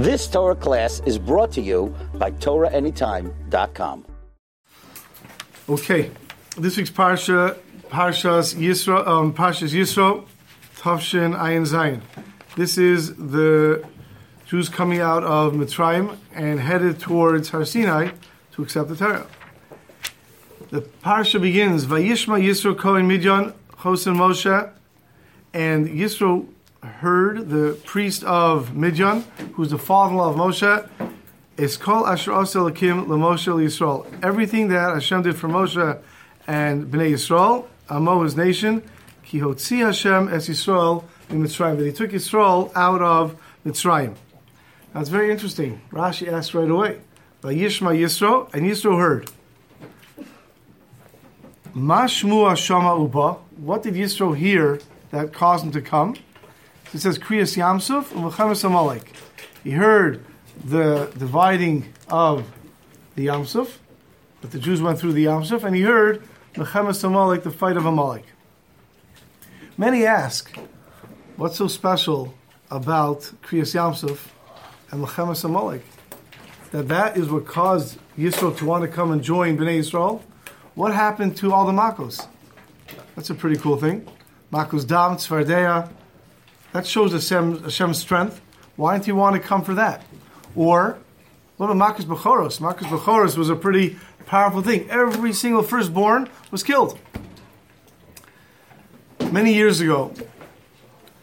This Torah class is brought to you by TorahAnytime.com. Okay, this week's parsha, Parshas Yisro, um, Parshas Yisro, Tavshin Ayin Zayin. This is the Jews coming out of Mitzrayim and headed towards Har Sinai to accept the Torah. The parsha begins, Vayishma Yisro Kohen Midyan Chosen Moshe, and Yisro heard the priest of Midyan, who's the father-in-law of Moshe, is called Asher Osel Lakim LaMoshe Yisrael. Everything that Hashem did for Moshe and Bnei Yisrael, Amo his nation, Kihotzi Hashem es Yisrael in Mitzrayim. That he took Yisrael out of Mitzrayim. That's very interesting. Rashi asked right away. Vayishma Yisro, and Yisro heard. Mashmu Hashama Uba. What did Yisro hear that caused him to come? It says Kriyas Yamsuf and Milchemes Amalek. He heard the dividing of the Yamsuf, that the Jews went through the Yamsuf, and he heard Milchemes Amalek, the fight of Amalek. Many ask, what's so special about Kriyas Yamsuf and Mechemes Amalek? That that is what caused Yisro to want to come and join Bnei Yisrael. What happened to all the Makos? That's a pretty cool thing. Makos Dam, Tzvardeya. That shows Hashem, Hashem's strength. Why didn't he want to come for that? Or, what about Makos Bechoros? Makos Bechoros was a pretty powerful thing. Every single firstborn was killed. Many years ago,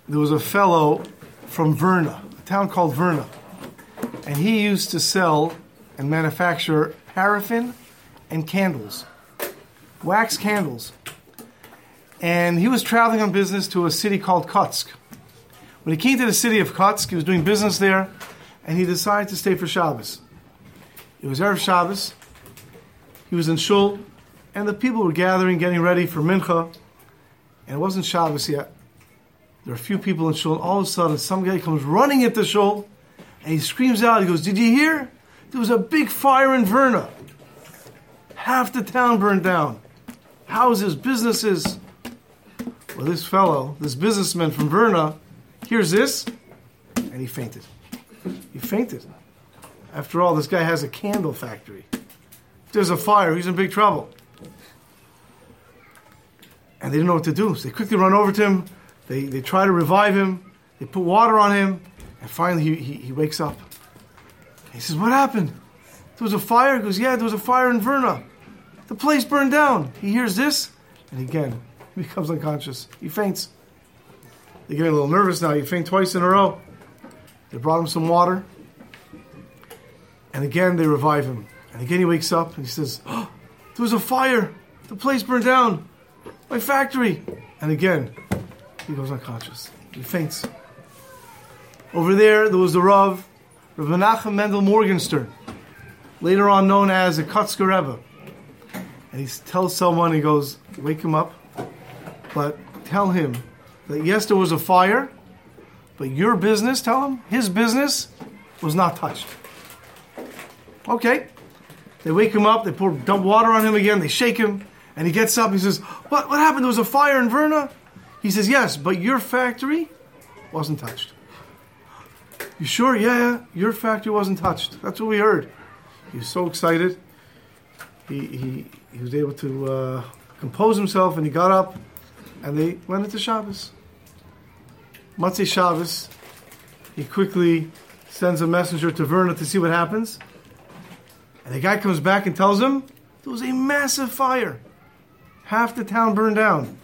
there was a fellow from Verna, a town called Verna, and he used to sell and manufacture paraffin and candles, wax candles. And he was traveling on business to a city called Kotsk. When he came to the city of Kotsk, he was doing business there, and he decided to stay for Shabbos. It was Erev Shabbos. He was in Shul, and the people were gathering, getting ready for Mincha, and it wasn't Shabbos yet. There were a few people in Shul, and all of a sudden, some guy comes running into Shul, and he screams out, he goes, Did you hear? There was a big fire in Verna. Half the town burned down. Houses, businesses. Well, this fellow, this businessman from Verna, hears this, and he fainted. He fainted. After all, this guy has a candle factory. If there's a fire, he's in big trouble. And they didn't know what to do. So they quickly run over to him. They, they try to revive him. They put water on him. And finally, he, he, he wakes up. He says, What happened? There was a fire? He goes, Yeah, there was a fire in Verna. The place burned down. He hears this, and again, he becomes unconscious. He faints. They get a little nervous now. He faint twice in a row. They brought him some water. And again, they revive him. And again, he wakes up and he says, oh, There was a fire. The place burned down. My factory. And again, he goes unconscious. He faints. Over there, there was the Rav, Rav Menachem Mendel Morgenstern, later on known as the Kotzker Rebbe. And he tells someone, he goes, Wake him up, but tell him that yes, there was a fire, but your business, tell him, his business was not touched. Okay. They wake him up, they pour dump water on him again, they shake him, and he gets up. He says, What, what happened? There was a fire in Verna? He says, Yes, but your factory wasn't touched. You sure? Yeah, yeah, your factory wasn't touched. That's what we heard. He was so excited. He, he, he was able to uh, compose himself and he got up and they went into Shabbos. Motzei Shabbos, he quickly sends a messenger to Verna to see what happens. And the guy comes back and tells him there was a massive fire. Half the town burned down.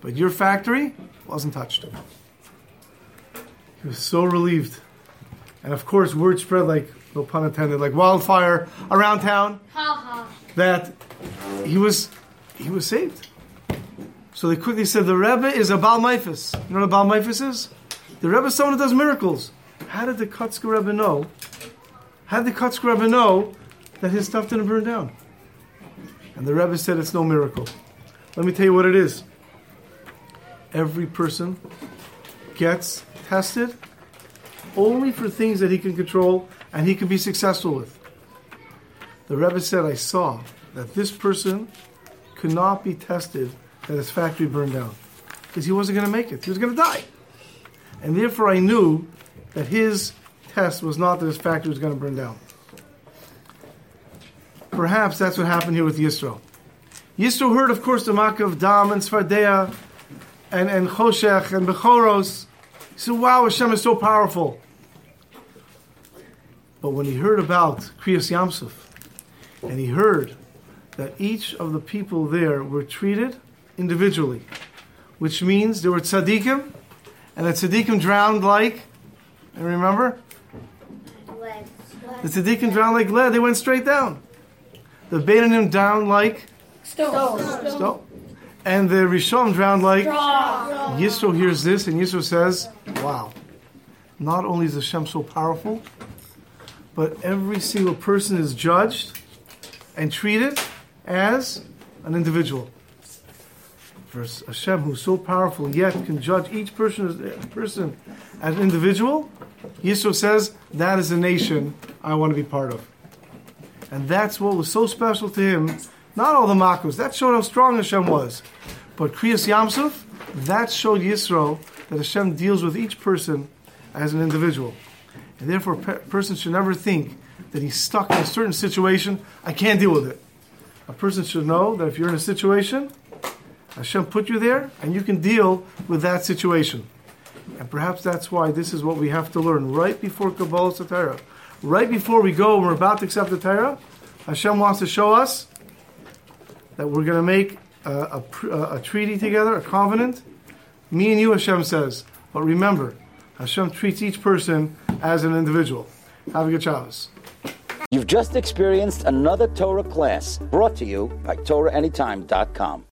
But your factory wasn't touched. He was so relieved. And of course, word spread like, no pun intended, like wildfire around town that he was he was saved. So they quickly said the Rebbe is a Baal Maifis. You know what a Baal is? The Rebbe is someone who does miracles. How did the Kotzker Rebbe know? How did the Kotzker Rebbe know that his stuff didn't burn down? And the Rebbe said it's no miracle. Let me tell you what it is. Every person gets tested only for things that he can control and he can be successful with. The Rebbe said, I saw that this person could not be tested that his factory burned down because he wasn't going to make it. He was going to die. And therefore, I knew that his test was not that his factory was going to burn down. Perhaps that's what happened here with Yisro. Yisro heard, of course, the Makkah of Dam and Svardea and, and Choshech and Bechoros. He said, wow, Hashem is so powerful. But when he heard about Kriyas Yamsuf, and he heard that each of the people there were treated individually, which means there were tzaddikim, and the tzaddikim drowned like, and remember? The tzaddikim drowned like lead, they went straight down. The Beinanim drowned like Stone. stone. And the Rishon drowned like Yisro hears this, and Yisro says, Wow, not only is Hashem so powerful, but every single person is judged and treated as an individual. Verse Hashem, who's so powerful yet can judge each person as, person as an individual, Yisro says, That is a nation I want to be part of. And that's what was so special to him. Not all the Makos, that showed how strong Hashem was. But Kriyas Yamsuf, that showed Yisro that Hashem deals with each person as an individual. And therefore, a pe- person should never think that he's stuck in a certain situation, I can't deal with it. A person should know that if you're in a situation, Hashem put you there, and you can deal with that situation. And perhaps that's why this is what we have to learn right before Kabbalas Torah. Right before we go and we're about to accept the Torah, Hashem wants to show us that we're going to make a, a, a, a treaty together, a covenant. Me and you, Hashem says. But remember, Hashem treats each person as an individual. Have a good Shabbos. You've just experienced another Torah class brought to you by TorahAnytime.com.